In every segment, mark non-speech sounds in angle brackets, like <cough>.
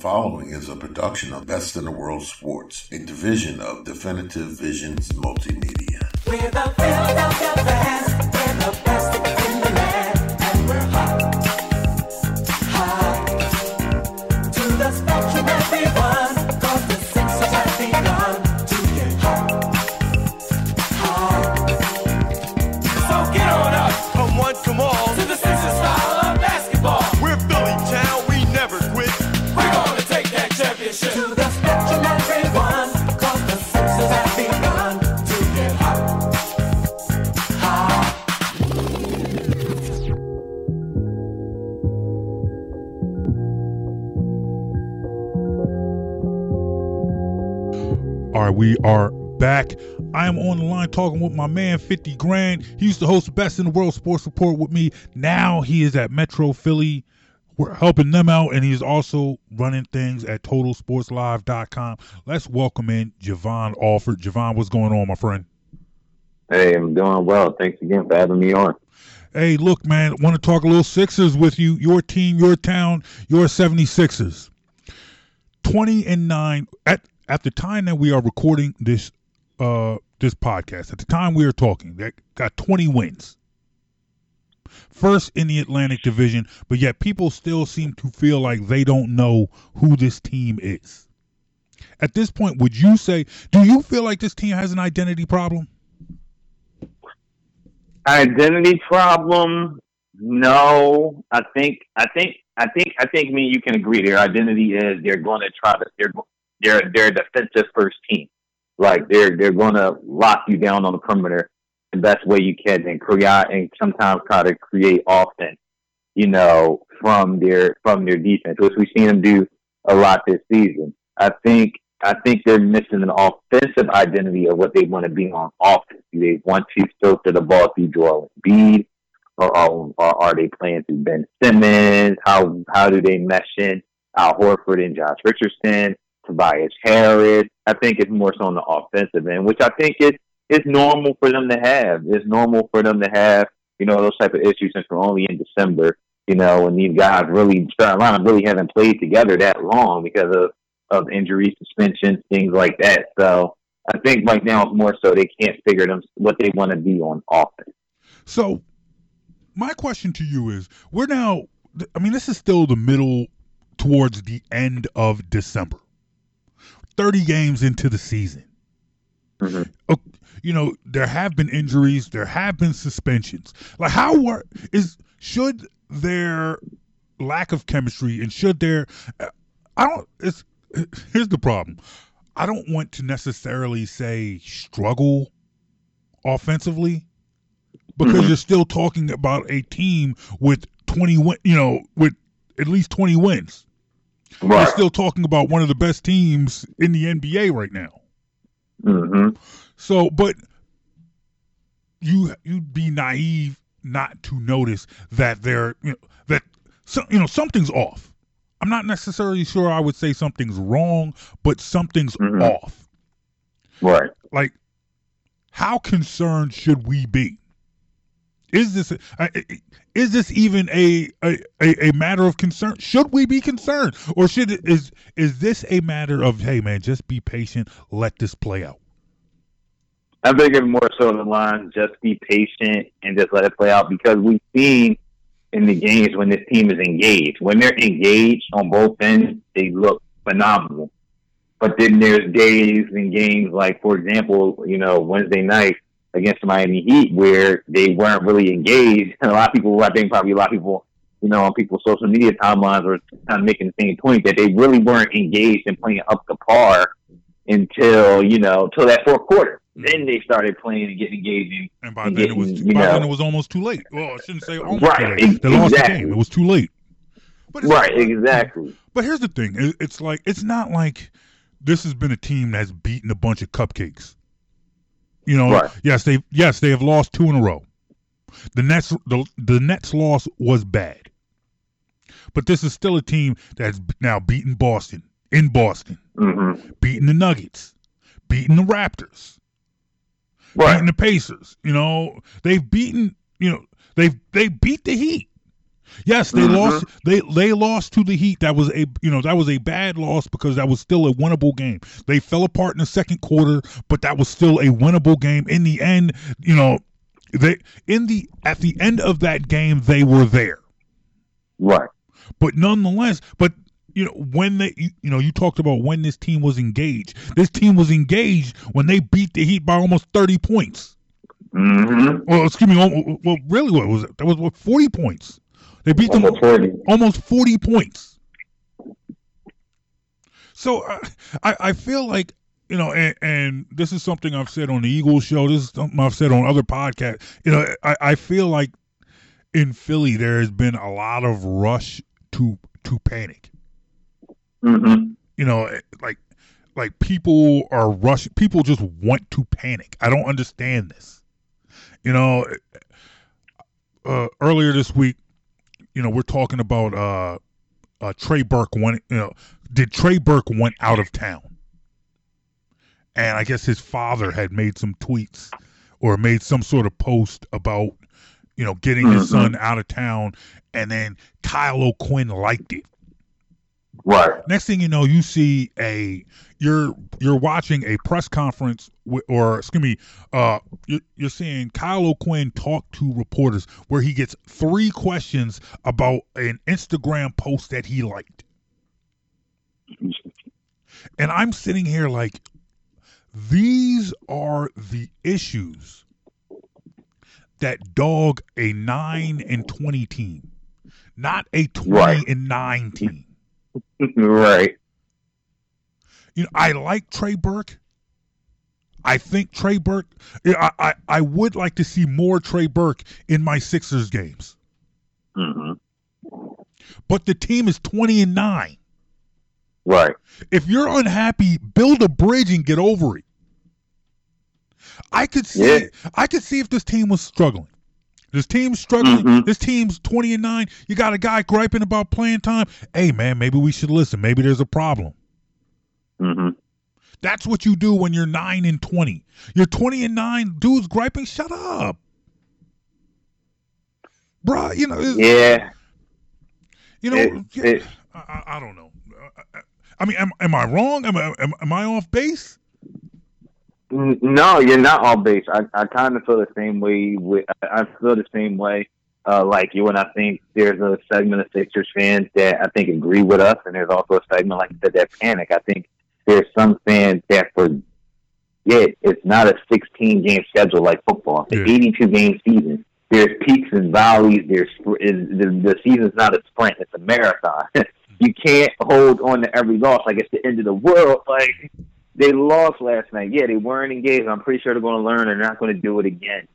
following is a production of Best in the World Sports, a division of Definitive Visions Multimedia. We are back. I am on the line talking with my man 50 Grand. He used to host Best in the World Sports Report with me. Now he is at Metro Philly. We're helping them out, and he's also running things at TotalSportsLive.com. Let's welcome in Javon Alford. Javon, what's going on, my friend? Hey, I'm doing well. Thanks again for having me on. Hey, look, man, want to talk a little Sixers with you. Your team, your town, your 76ers. 20 and 9 at at the time that we are recording this uh this podcast. At the time we are talking, they got 20 wins. First in the Atlantic Division, but yet people still seem to feel like they don't know who this team is. At this point, would you say do you feel like this team has an identity problem? Identity problem? No. I think I think I think I think me you can agree their identity is they're going to try to they're they're they're a defensive first team. Like they're they're going to lock you down on the perimeter the best way you can and create and sometimes try to create offense. You know from their from their defense, which we've seen them do a lot this season. I think I think they're missing an offensive identity of what they want to be on offense. Do they want to filter the ball through Joel Embiid, or, or, or are they playing through Ben Simmons? How how do they mesh in Al Horford and Josh Richardson, Tobias Harris? I think it's more so on the offensive end, which I think is is normal for them to have. It's normal for them to have, you know, those type of issues since we're only in December, you know, and these guys really line really haven't played together that long because of of injuries, suspensions, things like that. So I think right now it's more so they can't figure them what they want to be on offense. So, my question to you is: We're now. I mean, this is still the middle towards the end of December. Thirty games into the season. Mhm. Uh, You know, there have been injuries, there have been suspensions. Like, how were is should their lack of chemistry and should there? I don't. It's here's the problem. I don't want to necessarily say struggle offensively because Mhm. you're still talking about a team with 20 win, you know, with at least 20 wins. We're still talking about one of the best teams in the NBA right now. hmm So, but you you'd be naive not to notice that there you know, that so, you know something's off. I'm not necessarily sure I would say something's wrong, but something's Mhm. off. Right. Like, how concerned should we be? Is this uh, is this even a, a a matter of concern? Should we be concerned, or should is is this a matter of hey man, just be patient, let this play out? I think it's more so the line, just be patient and just let it play out because we've seen in the games when this team is engaged. When they're engaged on both ends, they look phenomenal. But then there's days and games like, for example, you know, Wednesday night against the Miami Heat where they weren't really engaged. And <laughs> a lot of people, I think probably a lot of people, you know, on people's social media timelines were kind of making the same point that they really weren't engaged and playing up to par until, you know, till that fourth quarter. Mm-hmm. Then they started playing and getting engaged. And, by And then it was getting, you by then it was almost too late. Well, I shouldn't say almost Right, too late. They lost the game. It was too late. But right, exactly. But here's the thing: it's like it's not like this has been a team that's beaten a bunch of cupcakes. You know, Right. yes, they yes they have lost two in a row. The Nets the the Nets loss was bad, but this is still a team that's now beaten Boston in Boston, hmm beating the Nuggets, beating the Raptors, Right. beating the Pacers. You know, they've beaten. You know, they've they beat the Heat. Yes, they Mhm. lost. They they lost to the Heat. That was a you know that was a bad loss because that was still a winnable game. They fell apart in the second quarter, but that was still a winnable game. In the end, you know, they in the at the end of that game they were there. Right. But nonetheless, but you know when they you, you know you talked about when this team was engaged. This team was engaged when they beat the Heat by almost thirty points. Mm-hmm. Well, excuse me. Well, really, what was it? That was what forty points. They beat them Almost 40. almost 40 points. So uh, I, I feel like, you know, and, and this is something I've said on the Eagles show. This is something I've said on other podcasts. You know, I, I feel like in Philly there has been a lot of rush to to panic. Mm-hmm. You know, eh, like like people are rushing. People just want to panic. I don't understand this. You know, uh, earlier this week, you know, we're talking about uh, uh, Trey Burke went. You know, did Trey Burke went out of town, and I guess his father had made some tweets or made some sort of post about you know getting his Mhm. son out of town, and then Kyle O'Quinn liked it. Right. Next thing you know, you see a you're you're watching a press conference or excuse me, uh, you're, you're seeing Kyle O'Quinn talk to reporters where he gets three questions about an Instagram post that he liked, and I'm sitting here like, these are the issues that dog a nine and twenty team, not a twenty Right. and nine team. Right. You know, I like Trey Burke. I think Trey Burke. I, I I would like to see more Trey Burke in my Sixers games. Mm-hmm. But the team is twenty and nine. Right. If you're unhappy, build a bridge and get over it. I could see. Yeah. I could see if this team was struggling. This team's struggling. Mhm. This team's twenty and nine. You got a guy griping about playing time. Hey man, maybe we should listen. Maybe there's a problem. Mm-hmm. That's what you do when you're nine and twenty. You're twenty and nine. Dudes griping. Shut up, bruh. You know. Yeah. You know. It- yeah, it- I, I, don't know. I- I- I mean, am, am I wrong? Am I am, am I off base? No, you're not all base. I, I kind of feel the same way. With, I I feel the same way uh, like you, and I think there's a segment of Sixers fans that I think agree with us, and there's also a segment like you said that panic. I think there's some fans that for forget it's not a 16 game schedule like football. It's an 82 game season. There's peaks and valleys. There's the, the season's not a sprint; it's a marathon. <laughs> you can't hold on to every loss like it's the end of the world. Like they lost last night. Yeah, they weren't engaged. I'm pretty sure they're going to learn. They're not going to do it again.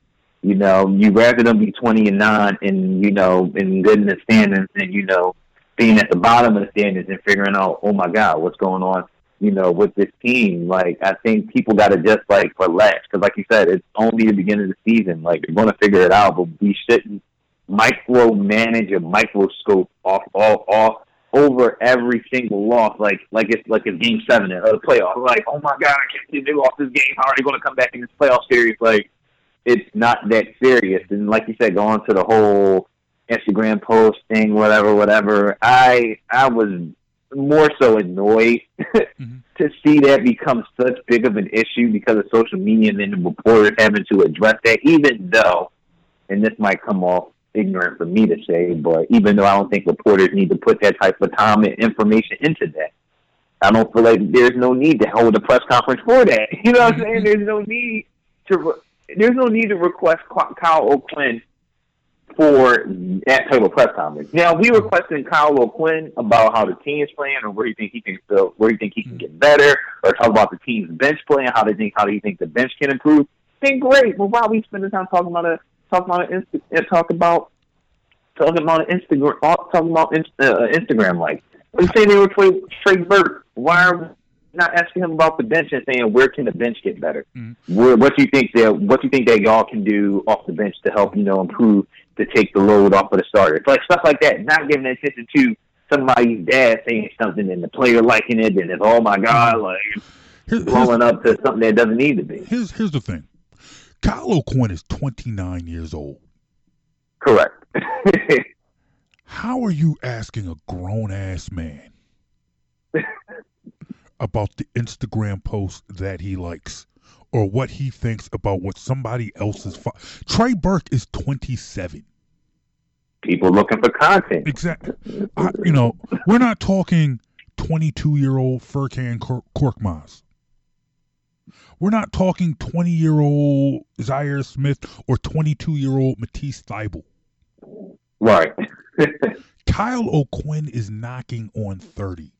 You know, you rather them be 20 and nine and you know, and good in the standings, and you know, being at the bottom of the standings and figuring out, oh my God, what's going on? You know, with this team. Like, I think people got to just like relax because, like you said, it's only the beginning of the season. Like, they're going to figure it out, but we shouldn't micromanage or microscope off all off over every single loss, like like it's like it's game seven of the playoffs. Like, oh my god, I can't believe they lost this game. How are they going to come back in this playoff series? Like, it's not that serious. And like you said, going to the whole Instagram post thing, whatever, whatever. I I was more so annoyed <laughs> Mhm. to see that become such big of an issue because of social media and then the reporters having to address that, even though, and this might come off ignorant for me to say, but even though I don't think reporters need to put that type of time and information into that, I don't feel like there's no need to hold a press conference for that. <laughs> You know what I'm saying? There's no need to. Re- there's no need to request Kyle O'Quinn for that type of press conference. Now, we requesting Kyle O'Quinn about how the team is playing, or where you think he can still, where you think he can get better, or talk about the team's bench play and how they think how do you think the bench can improve, then great. But why are we spending time talking about a talking about Insta, talk about talking about Instagram talking about uh, Instagram like we say they were Trey, Trey Burke. Why are we not asking him about the bench and saying where can the bench get better? Mhm. Where, what do you think that what do you think that y'all can do off the bench to help you know improve to take the load off of the starters? Like stuff like that. Not giving attention to somebody's dad saying something and the player liking it and it's oh my god like Here- here's, blowing up to something that doesn't need to be. here's here's the thing. Kyle O'Quinn is 29 years old. Correct. How are you asking a grown ass man <laughs> about the Instagram post that he likes or what he thinks about what somebody else's fo- Trey Burke is 27. People looking for content. Exactly. I, you know, we're not talking 22 year old Furkan Kor- Korkmaz. We're not talking 20 year old Zhaire Smith or 22 year old Matisse Thybulle. Right. <laughs> Kyle O'Quinn is knocking on 30.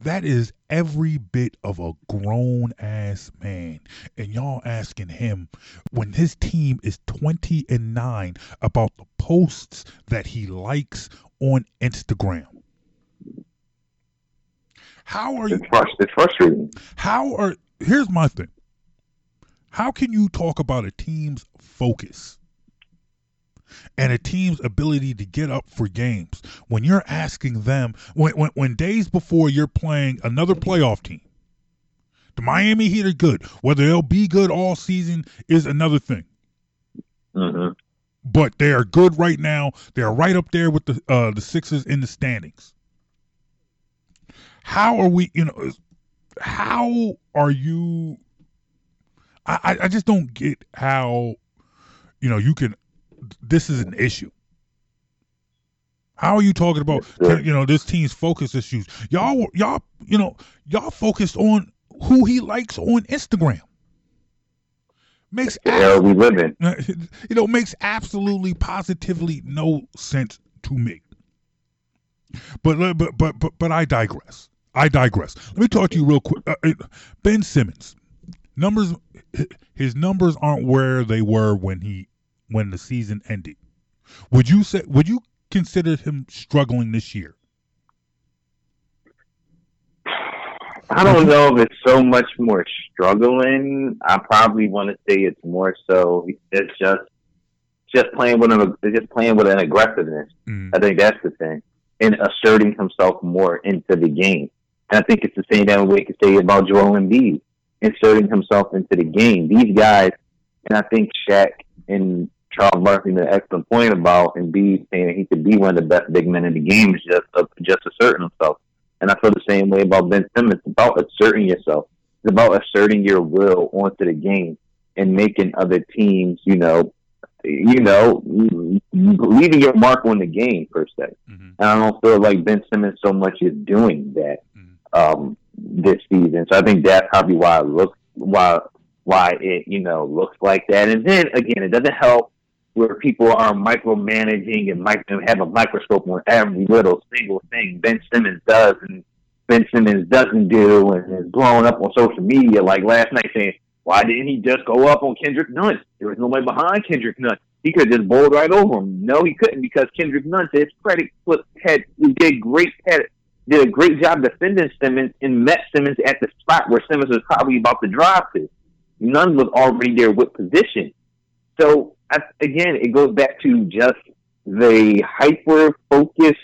That is every bit of a grown ass man. And y'all asking him when his team is 20 and 9 about the posts that he likes on Instagram. How are you it's frustrating. how are here's my thing. How can you talk about a team's focus and a team's ability to get up for games when you're asking them when when, when days before you're playing another playoff team? The Miami Heat are good. Whether they'll be good all season is another thing. hmm But they are good right now. They're right up there with the uh, the Sixers in the standings. How are we? You know, how are you? I I- just don't get how, you know, you can. This is an issue. How are you talking about? You know, this team's focus issues. Y'all, y'all, you know, y'all focused on who he likes on Instagram. Makes era we live in. <laughs> you know, makes absolutely positively no sense to me. But but but but but I digress. I digress. Let me talk to you real quick. Uh, ben Simmons, numbers, his numbers aren't where they were when he when the season ended. Would you say? Would you consider him struggling this year? I don't know if it's so much more struggling. I probably want to say it's more so it's just just playing with an it's just playing with an aggressiveness. Mm. I think that's the thing, and asserting himself more into the game. And I think it's the same that we could say about Joel Embiid, inserting himself into the game. These guys, and I think Shaq and Charles Barkley made an excellent point about Embiid saying that he could be one of the best big men in the game, just uh, just asserting himself. And I feel the same way about Ben Simmons. It's about asserting yourself. It's about asserting your will onto the game and making other teams, you know, you know, leaving your mark on the game per se. Mhm. And I don't feel like Ben Simmons so much is doing that. Um, this season. So I think that's probably why it looks why why it you know looks like that. And then again, it doesn't help where people are micromanaging and mic- and have a microscope on every little single thing Ben Simmons does and Ben Simmons doesn't do, and is blowing up on social media like last night saying, "Why didn't he just go up on Kendrick Nunn? There was nobody behind Kendrick Nunn. He could have just bowled right over him." No, he couldn't because Kendrick Nunn, to his credit, put, had he did great did a great job defending Simmons and met Simmons at the spot where Simmons was probably about to drive to. Nunn was already there with position. So I, again, it goes back to just the hyper focus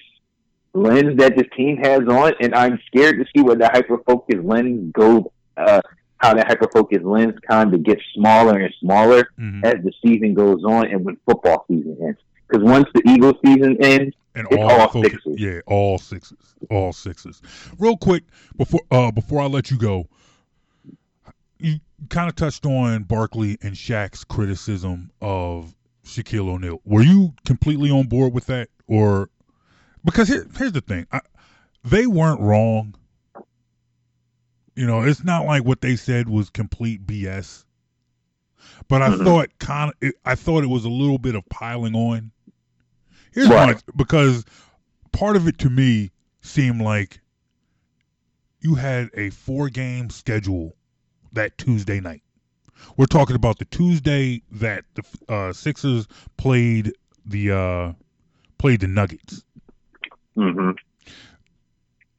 lens that this team has on, and I'm scared to see where the hyper focus lens goes. Uh, how that hyper focus lens kind of gets smaller and smaller Mhm. as the season goes on, and when football season ends. Because once the Eagles season ends, and It's all, all focus, sixes. yeah, all sixes, all sixes. Real quick before uh before I let you go, you kind of touched on Barkley and Shaq's criticism of Shaquille O'Neal. Were you completely on board with that, or because here, here's the thing, I, they weren't wrong. You know, it's not like what they said was complete BS. But I Mhm. thought kind of, I thought it was a little bit of piling on. Here's Right. why, because part of it to me seemed like you had a four game schedule that Tuesday night. We're talking about the Tuesday that the uh, Sixers played the uh, played the Nuggets. Mm-hmm.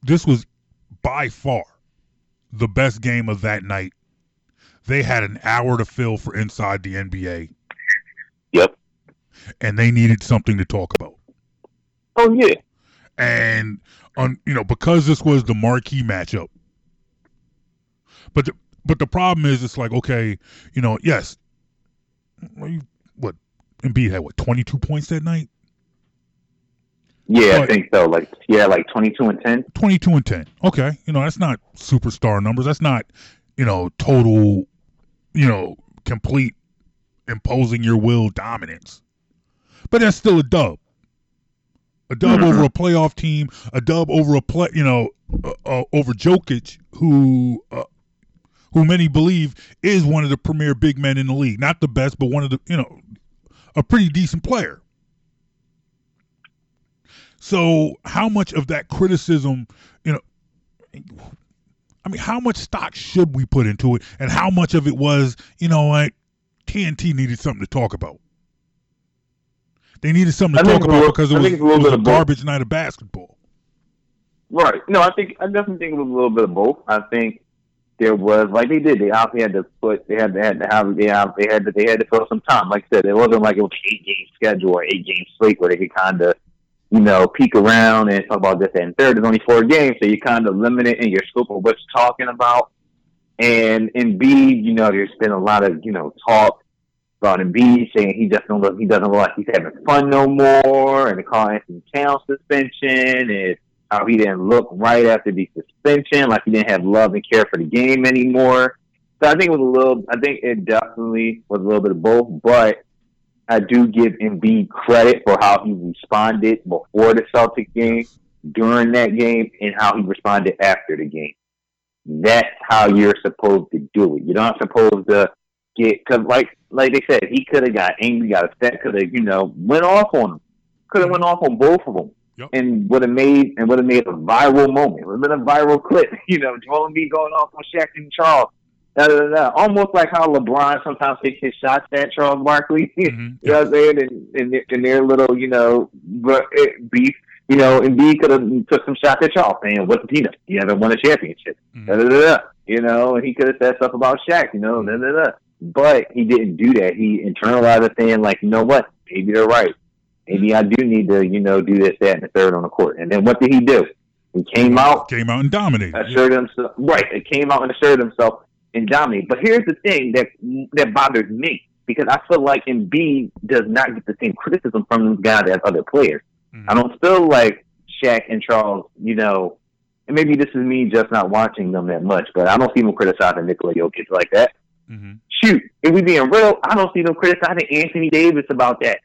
This was by far the best game of that night. They had an hour to fill for inside the NBA, yep. And they needed something to talk about. Oh yeah, and on you know because this was the marquee matchup. But the, but the problem is it's like okay, you know, yes, what Embiid had what twenty two points that night. Yeah, I think so. Like yeah, like twenty two and ten. 22 and 10. Okay. You know, that's not superstar numbers. That's not, you know, total, you know, complete imposing your will dominance. But that's still a dub. A dub Mhm. over a playoff team, a dub over a play, you know, uh, uh, over Jokic, who, uh, who many believe is one of the premier big men in the league. Not the best, but one of the, you know, a pretty decent player. So, how much of that criticism, you know, I mean, how much stock should we put into it, and how much of it was, you know, like TNT needed something to talk about. They needed something to I talk about little- because it I was, a it was bit a garbage night of basketball. Right. No, I think I definitely think it was a little bit of both. I think there was like they did. They obviously had to put. They had to had to have. They have. They had to. They had to fill some time. Like I said, it wasn't like it was eight game schedule or eight game slate where they could kind of, you know, peek around and talk about this and third. There's only four games, so you're kind of limited in your scope of what you're talking about. And and Embiid, you know, there's been a lot of you know talk about Embiid saying he just don't look, he doesn't look like he's having fun no more, and the Karl-Anthony Towns suspension, and how he didn't look right after the suspension, like he didn't have love and care for the game anymore. So I think it was a little. I think it definitely was a little bit of both, but I do give Embiid credit for how he responded before the Celtic game, during that game, and how he responded after the game. That's how you're supposed to do it. You're not supposed to get because, like, like they said, he could have got angry, got upset, could have, you know, went off on him, could have went off on both of them, Yep. and would have made and would have made a viral moment. Would have been a viral <laughs> clip. You know, Joel Embiid going off on Shaq and Charles. Da, da, da. Almost like how LeBron sometimes takes his shots at Charles Barkley. Mhm. <laughs> You know what I'm saying? And, and, their- and their little, you know, beef, you know, Embiid could have took some shots at Charles saying, what's the peanut? You haven't won a championship. Mhm. Da, da, da, da. You know, and he could have said stuff about Shaq, you know, da, da, da. But he didn't do that. He internalized it saying, like, you know what? Maybe they're right. Maybe I do need to, you know, do this, that, and the third on the court. And then what did he do? He came out, Came out and dominated. asserted himself. Right, it came out and asserted himself and dominated. But here's the thing that that bothers me because I feel like Embiid does not get the same criticism from those guys as other players. Mhm. I don't feel like Shaq and Charles, you know, and maybe this is me just not watching them that much, but I don't see them criticizing Nikola Jokic like that. Mhm. Shoot, if we being real, I don't see them criticizing Anthony Davis about that.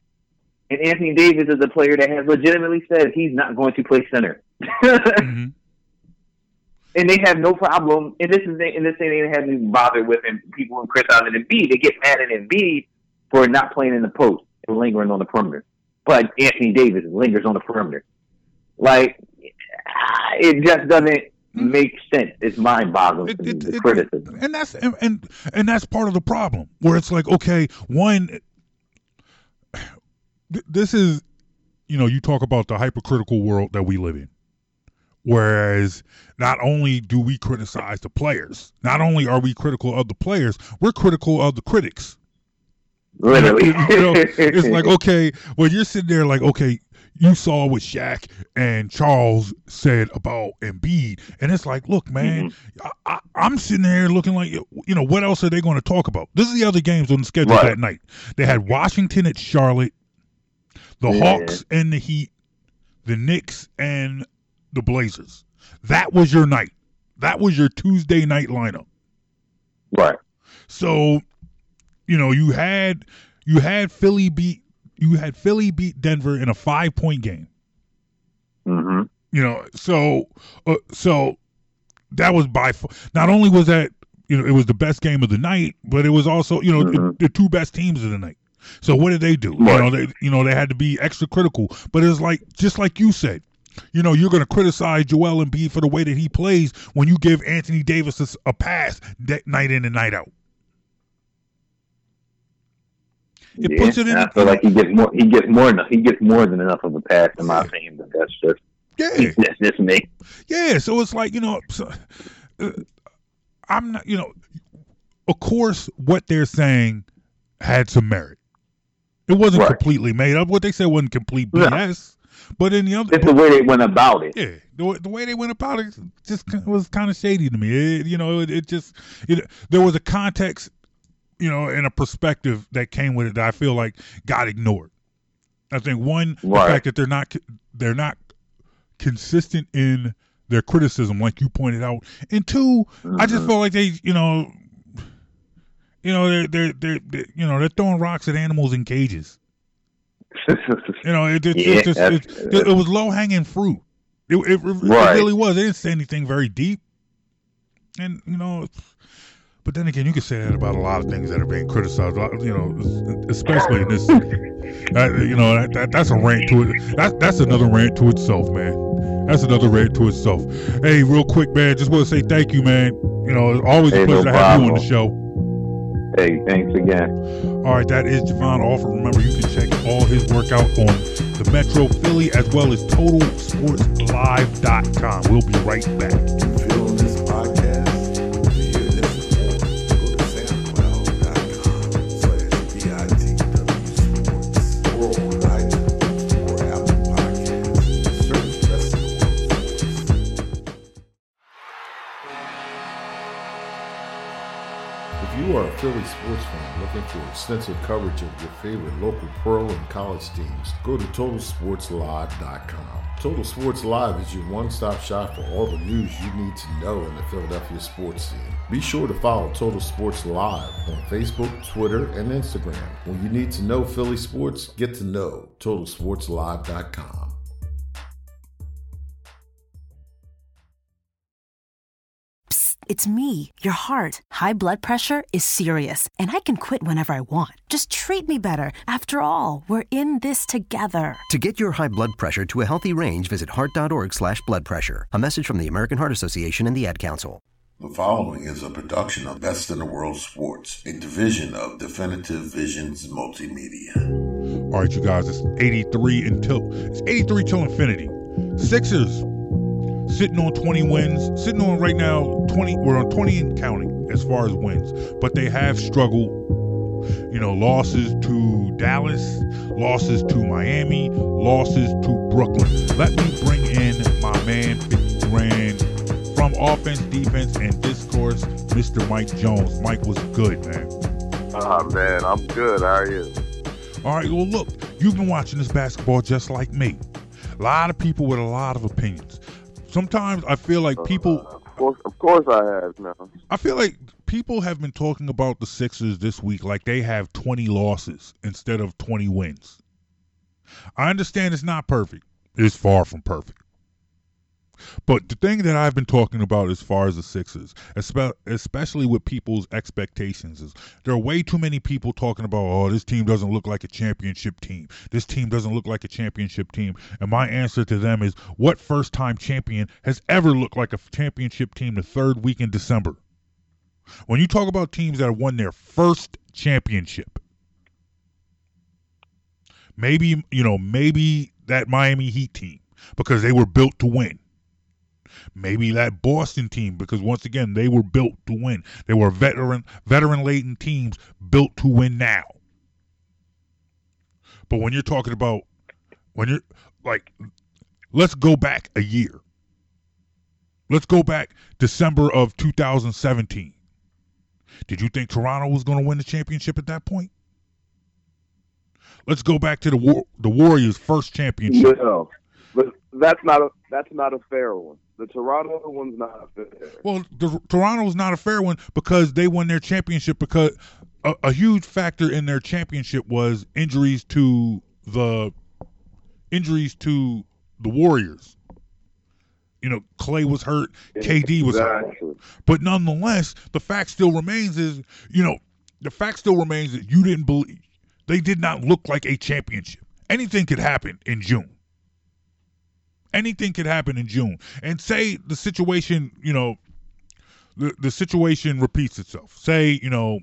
And Anthony Davis is a player that has legitimately said he's not going to play center. Mhm. <laughs> and they have no problem. And this is and this thing they have me bothered with, and people in criticizing Embiid, they get mad at Embiid for not playing in the post and lingering on the perimeter. But Anthony Davis lingers on the perimeter. Like it just doesn't Hmm. make sense. It's mind boggling It- it- the it- criticism. and that's and, and and that's part of the problem where it's like okay one this is you know you talk about the hypercritical world that we live in whereas not only do we criticize the players not only are we critical of the players we're critical of the critics Literally, <laughs> you know, it's like <laughs> okay, well you're sitting there like okay, you saw what Shaq and Charles said about Embiid, and it's like, look, man, mm-hmm. I, I, I'm sitting there looking like you know what else are they going to talk about? This is the other games on the schedule Right. that night. They had Washington at Charlotte, the Yeah. Hawks and the Heat, the Knicks and the Blazers. That was your night. That was your Tuesday night lineup. right. So, you know, you had you had Philly beat you had Philly beat Denver in a five point game. hmm You know, so uh, so that was by far, not only was that you know it was the best game of the night, but it was also you know the, Mhm. the two best teams of the night. So what did they do? You know, they you know they had to be extra critical, but it's like just like you said. You know, you're going to criticize Joel Embiid for the way that he plays when you give Anthony Davis a, pass that night in and night out. It yeah, puts it in I feel like he gets more. He gets more than he gets more than enough of a pass, in my opinion. But that's just Yeah, that's just me. yeah. So it's like you know, so, uh, I'm not. You know, of course, what they're saying had some merit. It wasn't Right. completely made up. What they said wasn't complete No. BS. But in the other, It's the way they went about it. yeah, the, way- the way they went about it just was kind of shady to me. It, you know, it, it just it, there was a context, you know, and a perspective that came with it that I feel like got ignored. I think one, the fact that they're not they're not consistent in their criticism, like you pointed out. And 2 I just Mhm. felt like they, you know, you know, they're, they're they're they're you know they're throwing rocks at animals in cages. <laughs> You know, it, it, Yeah, just, it, it was low hanging fruit. It, it, it, Right. really was. They didn't say anything very deep, and you know. But then again, you could say that about a lot of things that are being criticized. uh, You know, especially in this city. <laughs> Uh, you know, that, that, that's a rant to it. That, that's another rant to itself, man. That's another rant to itself. Hey, real quick, man. Just want to say thank you, man. You know, it's always a Hey, no pleasure to have you on the show. hey, thanks again. All right, that is Javon Alford. Remember, you can check all his work out on the Metro Philly as well as TotalSportsLive.com. We'll be right back. Philly sports fan looking for extensive coverage of your favorite local pro and college teams, go to TotalSportsLive.com. Total Sports Live is your one stop shop for all the news you need to know in the Philadelphia sports scene. Be sure to follow Total Sports Live on Facebook, Twitter, and Instagram. When you need to know Philly sports, get to know TotalSportsLive.com. it's me, your heart. High blood pressure is serious, and I can quit whenever I want. Just treat me better. After all, we're in this together. To get your high blood pressure to a healthy range, visit heart.org slash blood pressure. A message from the American Heart Association and the Ad Council. The following is a production of Best in the World Sports, a division of Definitive Visions Multimedia. All right, you guys, it's 83 until it's 83 till infinity. Sixers sitting on 20 wins, sitting on right now 20. We're on 20 and counting as far as wins, but they have struggled. You know, losses to Dallas, losses to Miami, losses to Brooklyn. Let me bring in my man 50 grand from offense, defense, and discourse, Mr. Mike Jones. Mike was good, man. Ah man, I'm good. How are you? All right, well, look, you've been watching this basketball just like me. A lot of people with a lot of opinions. Sometimes I feel like oh, people, Of course, of course I have now. I feel like people have been talking about the Sixers this week like they have 20 losses instead of 20 wins. I understand it's not perfect. It's far from perfect. But the thing that I've been talking about as far as the Sixers, espe- especially with people's expectations, is there are way too many people talking about, oh, this team doesn't look like a championship team. This team doesn't look like a championship team. And my answer to them is, what first time champion has ever looked like a championship team the third week in December? When you talk about teams that have won their first championship, maybe, you know, maybe that Miami Heat team because they were built to win. Maybe that Boston team because once again they were built to win. They were veteran veteran laden teams built to win now. But when you're talking about when you're like let's go back a year. Let's go back December of 2017. Did you think Toronto was going to win the championship at that point? Let's go back to the War- the Warriors' first championship. No, but that's not a that's not a fair one. The Toronto one's not fair. Well, the, Toronto's not a fair one because they won their championship because a, a huge factor in their championship was injuries to the injuries to the Warriors. You know, Clay was hurt, KD was hurt. But nonetheless, the fact still remains is, you know, the fact still remains that you didn't believe they did not look like a championship. Anything could happen in June. Anything could happen in June. And say the situation, you know, the, the situation repeats itself. Say, you know,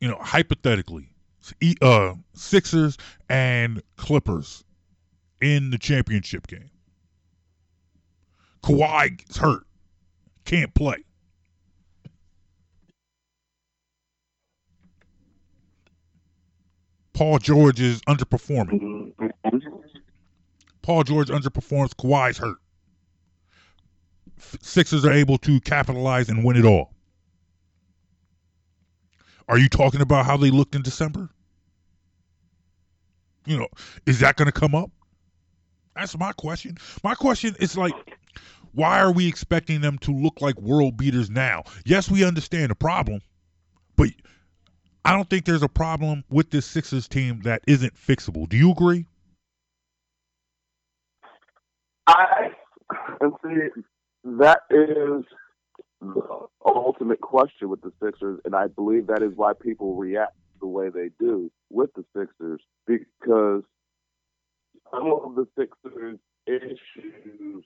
you know, hypothetically, uh, Sixers and Clippers in the championship game. Kawhi gets hurt, can't play. Paul George is underperforming. Paul George underperforms. Kawhi's hurt. Sixers are able to capitalize and win it all. Are you talking about how they looked in December? You know, is that going to come up? That's my question. My question is like, why are we expecting them to look like world beaters now? Yes, we understand the problem, but I don't think there's a problem with this Sixers team that isn't fixable. Do you agree? I and see that is the ultimate question with the Sixers, and I believe that is why people react the way they do with the Sixers because some of the Sixers issues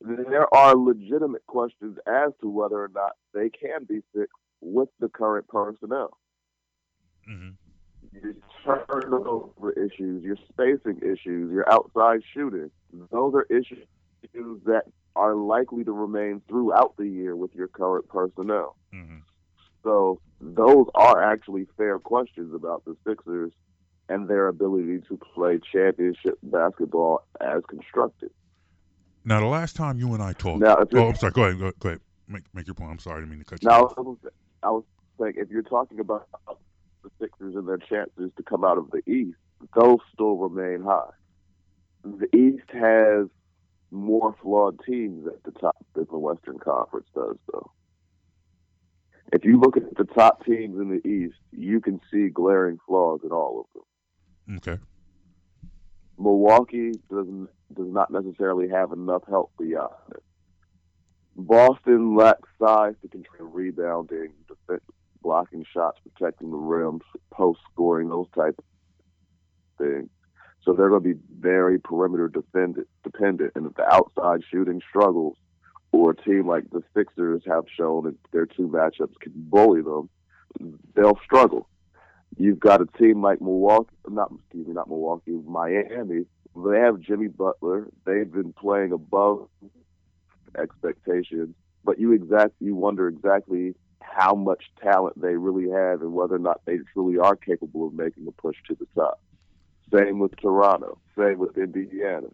there are legitimate questions as to whether or not they can be fixed with the current personnel. Mm-hmm. Your turnover issues, your spacing issues, your outside shooting, those are issues that are likely to remain throughout the year with your current personnel. Mm-hmm. So those are actually fair questions about the Sixers and their ability to play championship basketball as constructed. Now, the last time you and I talked, Now, oh, I'm sorry. Go ahead. Go, go ahead. Make make your point. I'm sorry. I didn't mean to cut you. Now, off. I was, I was saying, if you're talking about the Sixers and their chances to come out of the East, those still remain high. The East has more flawed teams at the top than the Western Conference does, though. If you look at the top teams in the East, you can see glaring flaws in all of them. Okay. Milwaukee doesn't does not necessarily have enough help beyond it. Boston lacks size to control rebounding, defense, blocking shots, protecting the rim, post scoring, those type of things. So they're going to be very perimeter defended, dependent, and if the outside shooting struggles, or a team like the Sixers have shown that their two matchups can bully them, they'll struggle. You've got a team like Milwaukee, not excuse me, not Milwaukee, Miami. They have Jimmy Butler. They've been playing above expectations, but you exact you wonder exactly how much talent they really have and whether or not they truly are capable of making a push to the top. Same with Toronto. Same with Indiana.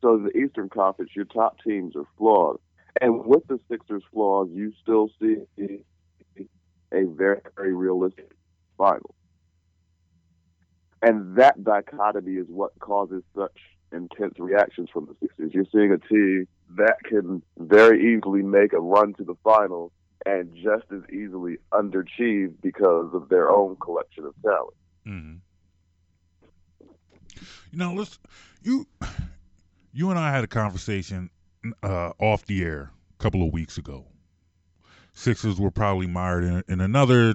So the Eastern Conference, your top teams are flawed, and with the Sixers' flaws, you still see a very, very realistic final. And that dichotomy is what causes such intense reactions from the Sixers. You're seeing a team that can very easily make a run to the finals and just as easily underachieve because of their own collection of talent. Mm-hmm. You know, let's you you and I had a conversation uh, off the air a couple of weeks ago. Sixers were probably mired in, in another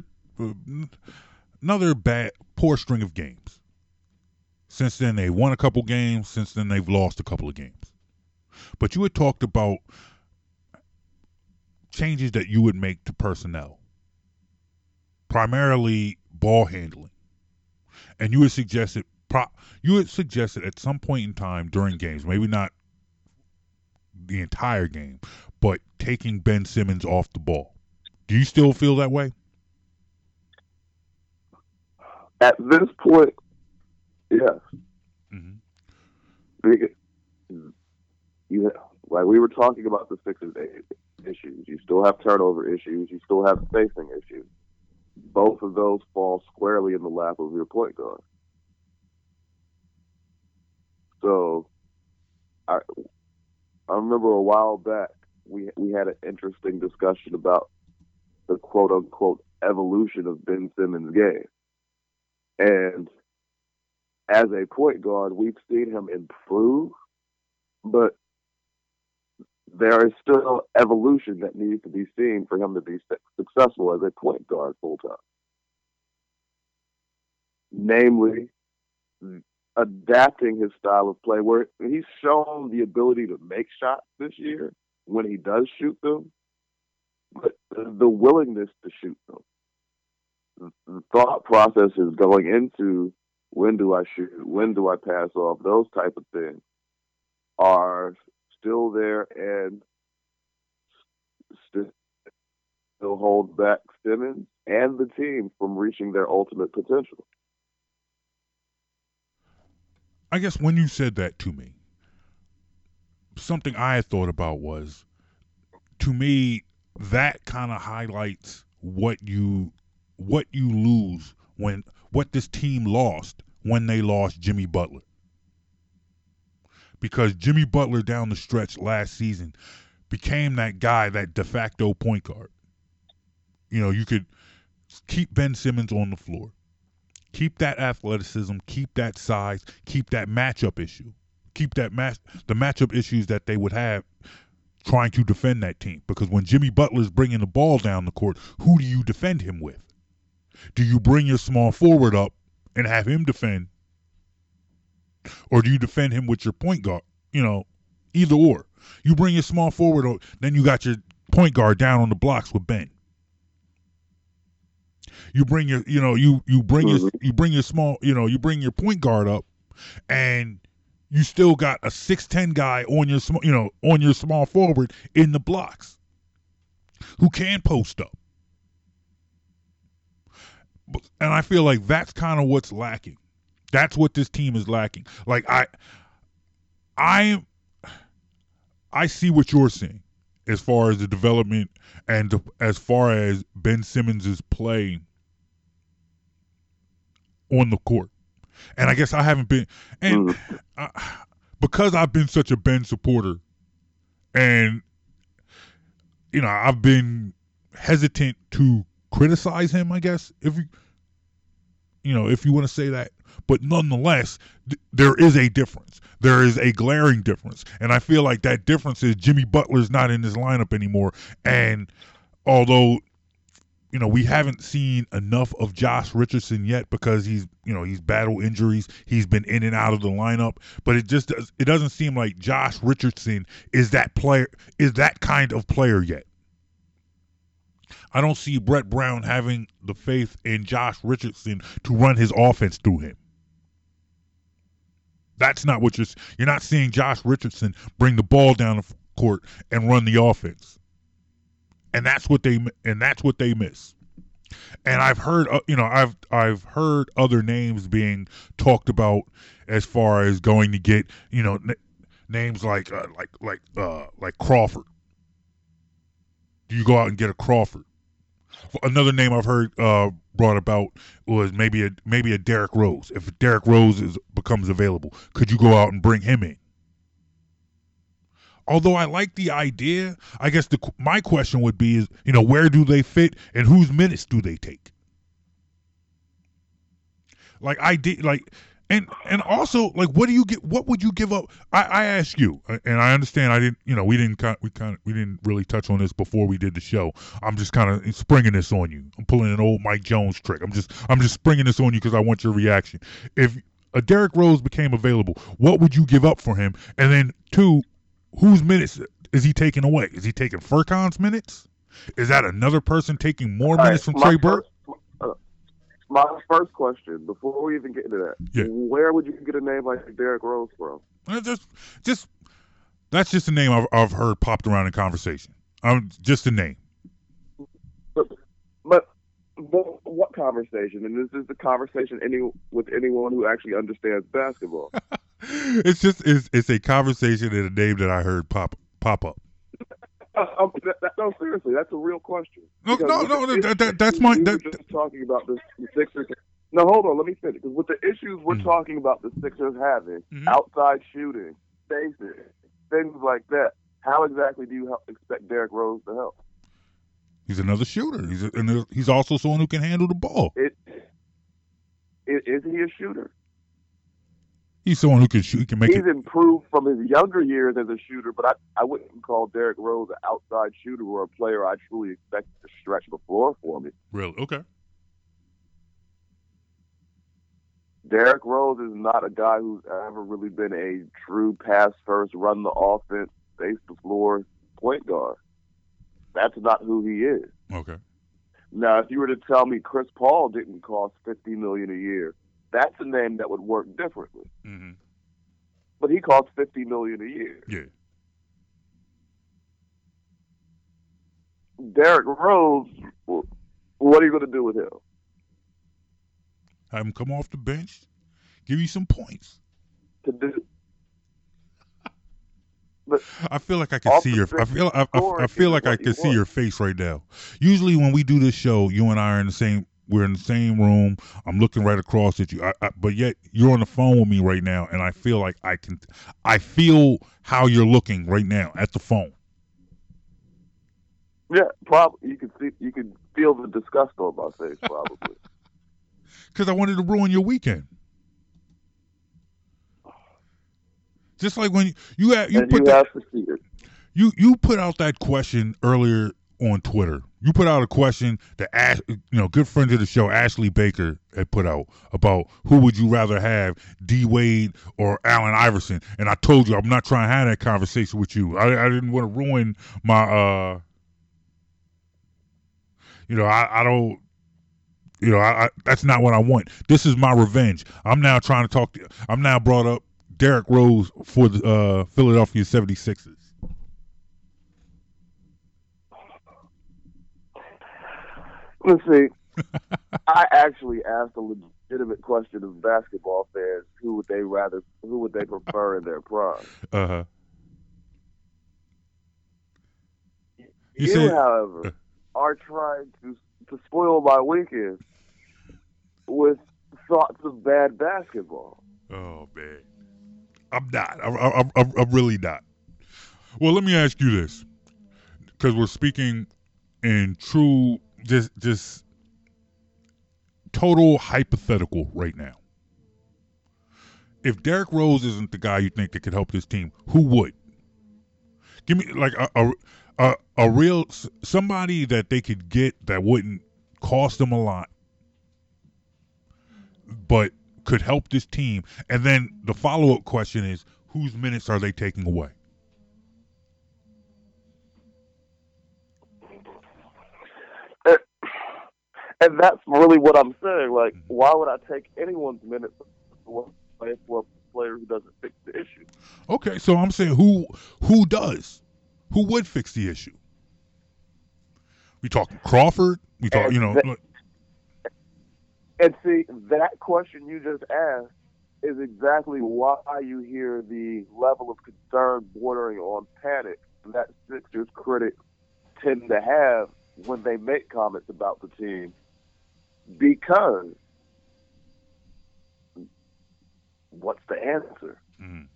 another bad poor string of games. Since then, they won a couple games. Since then, they've lost a couple of games. But you had talked about changes that you would make to personnel, primarily ball handling, and you had suggested pro- you had suggested at some point in time during games, maybe not the entire game, but taking Ben Simmons off the ball. Do you still feel that way? At this point, yes. Mm-hmm. Because you like we were talking about the Sixers issues. You still have turnover issues. You still have spacing issues. Both of those fall squarely in the lap of your point guard. So, I I remember a while back we we had an interesting discussion about the quote unquote evolution of Ben Simmons' game, and as a point guard, we've seen him improve, but there is still evolution that needs to be seen for him to be successful as a point guard full time. Namely, adapting his style of play, where he's shown the ability to make shots this year when he does shoot them, but the willingness to shoot them. The thought process is going into when do I shoot, when do I pass off, those type of things are still there and st- still hold back Simmons and the team from reaching their ultimate potential. I guess when you said that to me, something I had thought about was, to me, that kind of highlights what you what you lose when what this team lost when they lost Jimmy Butler. Because Jimmy Butler down the stretch last season became that guy, that de facto point guard. You know, you could keep Ben Simmons on the floor, keep that athleticism, keep that size, keep that matchup issue, keep that match the matchup issues that they would have trying to defend that team. Because when Jimmy Butler's bringing the ball down the court, who do you defend him with? Do you bring your small forward up and have him defend? Or do you defend him with your point guard? You know, either or. You bring your small forward, up, then you got your point guard down on the blocks with Ben. You bring your, you know, you you bring your mm-hmm. you bring your small, you know, you bring your point guard up, and you still got a six ten guy on your small, you know, on your small forward in the blocks, who can post up. And I feel like that's kind of what's lacking. That's what this team is lacking. Like I, I, I see what you're seeing as far as the development and as far as Ben Simmons' play on the court. And I guess I haven't been, and mm-hmm. I, because I've been such a Ben supporter, and you know I've been hesitant to criticize him. I guess if you, you know, if you want to say that, but nonetheless, th- there is a difference. There is a glaring difference, and I feel like that difference is Jimmy Butler's not in this lineup anymore. And although, you know, we haven't seen enough of Josh Richardson yet because he's, you know, he's battled injuries. He's been in and out of the lineup, but it just does, it doesn't seem like Josh Richardson is that player is that kind of player yet. I don't see Brett Brown having the faith in Josh Richardson to run his offense through him. That's not what you're. You're not seeing Josh Richardson bring the ball down the court and run the offense, and that's what they and that's what they miss. And I've heard, uh, you know, I've I've heard other names being talked about as far as going to get, you know, n- names like uh, like like uh, like Crawford. Do you go out and get a Crawford? Another name I've heard uh, brought about was maybe a maybe a Derrick Rose. If Derrick Rose is, becomes available, could you go out and bring him in? Although I like the idea, I guess the my question would be is you know where do they fit and whose minutes do they take? Like I did like and and also like what do you get what would you give up i i ask you and i understand i didn't you know we didn't we kind of we didn't really touch on this before we did the show i'm just kind of springing this on you i'm pulling an old mike jones trick i'm just i'm just springing this on you because i want your reaction if a Derrick Rose became available, what would you give up for him? And then two, whose minutes is he taking away? Is he taking Furkan's minutes? Is that another person taking more minutes right, from Trey Burke? My first question, before we even get into that, Yeah. where would you get a name like Derrick Rose from? Uh, Just, just that's just a name I've, I've heard popped around in conversation. I'm just a name. But, but what, what conversation? And this is the conversation any with anyone who actually understands basketball. <laughs> it's just it's, it's a conversation and a name that I heard pop pop up. That, that, no, seriously, that's a real question. No, no, no, the that- that- that's my- we that- were just talking about the, the Sixers. No, hold on, let me finish. Because with the issues we're Mhm. talking about the Sixers having, Mhm. outside shooting, spacing, things like that, how exactly do you help, expect Derrick Rose to help? He's another shooter. He's a, and he's also someone who can handle the ball. It, is, is he a shooter? He's someone who can shoot. He can make He's it. improved from his younger years as a shooter, but I, I wouldn't call Derrick Rose an outside shooter or a player I truly expect to stretch the floor for me. Really? Okay. Derrick Rose is not a guy who's ever really been a true pass first, run the offense, face the floor point guard. That's not who he is. Okay. Now, if you were to tell me Chris Paul didn't cost fifty million a year, that's a name that would work differently. hmm But he costs fifty million a year. Yeah. Derrick Rose, what are you going to do with him? Have him come off the bench. Give you some points. To do <laughs> I feel like I can see your. I feel. I, I, I feel like I can see want. your face right now. Usually, when we do this show, you and I are in the same We're in the same room. I'm looking right across at you. I, I, but yet you're on the phone with me right now, and I feel like I can. I feel how you're looking right now at the phone. Yeah, probably you can see you can feel the disgust on my face, probably. <laughs> <laughs> Because I wanted to ruin your weekend. Just like when you you, you and put you that, you you put out that question earlier on Twitter. You put out a question that Ash, you know, good friend of the show Ashley Baker had put out about who would you rather have, D Wade or Allen Iverson. And I told you I'm not trying to have that conversation with you. I, I didn't want to ruin my uh you know, I, I don't you know, I, I that's not what I want. This is my revenge. I'm now trying to talk to I'm now brought up Derrick Rose for the uh Philadelphia 76ers. Let's <laughs> see. I actually asked a legitimate question of basketball fans: Who would they rather? Who would they prefer in their prime? Uh-huh. You You, said- however, are trying to to spoil my weekend with thoughts of bad basketball. Oh man, I'm not. I'm, I'm, I'm, I'm really not. Well, let me ask you this, because we're speaking in true, just just total hypothetical right now. If Derrick Rose isn't the guy you think that could help this team, who would? Give me like a a a, a real somebody that they could get that wouldn't cost them a lot, but could help this team. And then the follow up question is, whose minutes are they taking away? <laughs> And that's really what I'm saying. Like, mm-hmm. why would I take anyone's minutes away for a player who doesn't fix the issue? Okay, so I'm saying who who does? Who would fix the issue? We talking Crawford? We talk, And you know, that- And see, that question you just asked is exactly why you hear the level of concern bordering on panic that Sixers critics tend to have when they make comments about the team. Because what's the answer? mm,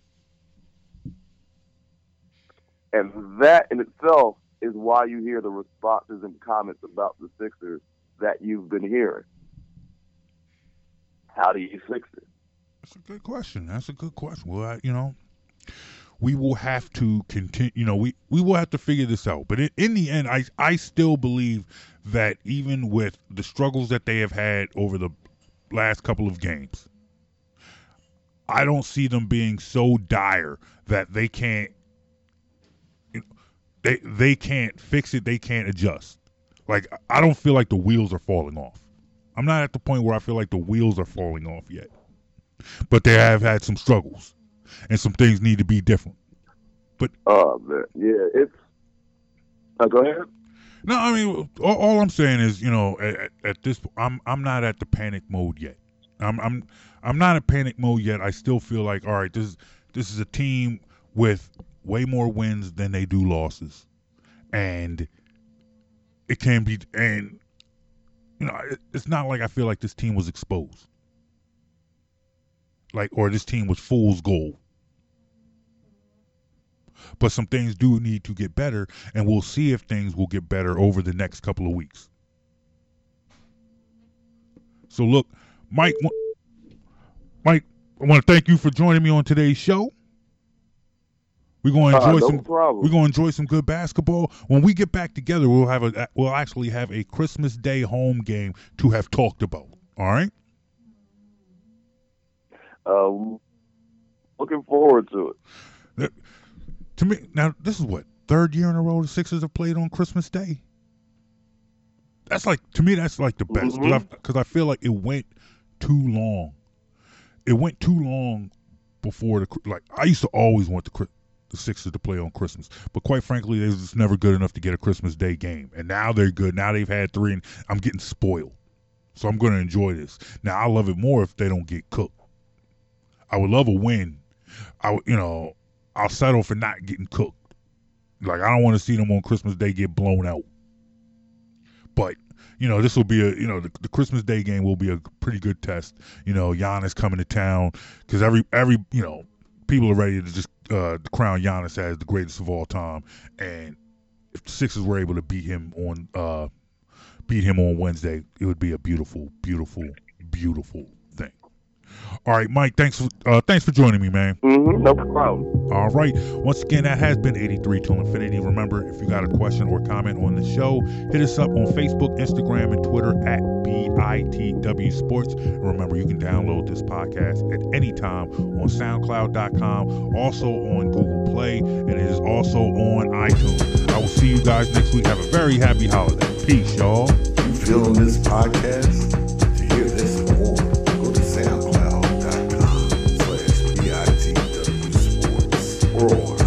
And that in itself is why you hear the responses and comments about the Sixers that you've been hearing. How do you fix it? that's a good question. That's a good question. Well, I, you know, we will have to continue. You know, we we will have to figure this out. But in, in the end, I I still believe that even with the struggles that they have had over the last couple of games, I don't see them being so dire that they can't they they can't fix it, they can't adjust. Like I don't feel like the wheels are falling off. I'm not at the point where I feel like the wheels are falling off yet. But they have had some struggles and some things need to be different. But oh man, yeah, it's. Uh, go ahead. No, I mean all, all I'm saying is, you know, at, at this I'm I'm not at the panic mode yet. I'm I'm I'm not in panic mode yet. I still feel like all right, this is this is a team with way more wins than they do losses. And it can be and you know, it, it's not like I feel like this team was exposed. Like or this team was fool's gold. But some things do need to get better and we'll see if things will get better over the next couple of weeks. So look, Mike, Mike, I want to thank you for joining me on today's show. We're going to Uh, enjoy no some. problem. We're going to enjoy some good basketball. When we get back together, we'll have a. We'll actually have a Christmas Day home game to have talked about. All right. Um, looking forward to it. To me, now this is what third year in a row the Sixers have played on Christmas Day. That's like to me, that's like the best mm-hmm. because I feel like it went too long. It went too long before the like. I used to always want the the Sixers to play on Christmas, but quite frankly, they was just never good enough to get a Christmas Day game. And now they're good. Now they've had three, and I'm getting spoiled. So I'm going to enjoy this. Now I love it more if they don't get cooked. I would love a win. I would- you know I'll settle for not getting cooked. Like I don't want to see them on Christmas Day get blown out. But you know, this will be a, you know, the, the Christmas Day game will be a pretty good test. You know, Giannis coming to town because every every you know people are ready to just uh, crown Giannis as the greatest of all time, and if the Sixers were able to beat him on uh, beat him on Wednesday, it would be a beautiful, beautiful, beautiful. All right, Mike. Thanks for uh, thanks for joining me, man. Mm-hmm, no problem. All right. Once again, that has been 83 to Infinity. Remember, if you got a question or comment on the show, hit us up on Facebook, Instagram, and Twitter at BITW Sports. And remember, you can download this podcast at any time on SoundCloud.com, also on Google Play, and it is also on iTunes. I will see you guys next week. Have a very happy holiday. Peace, y'all. You feeling this podcast? roar.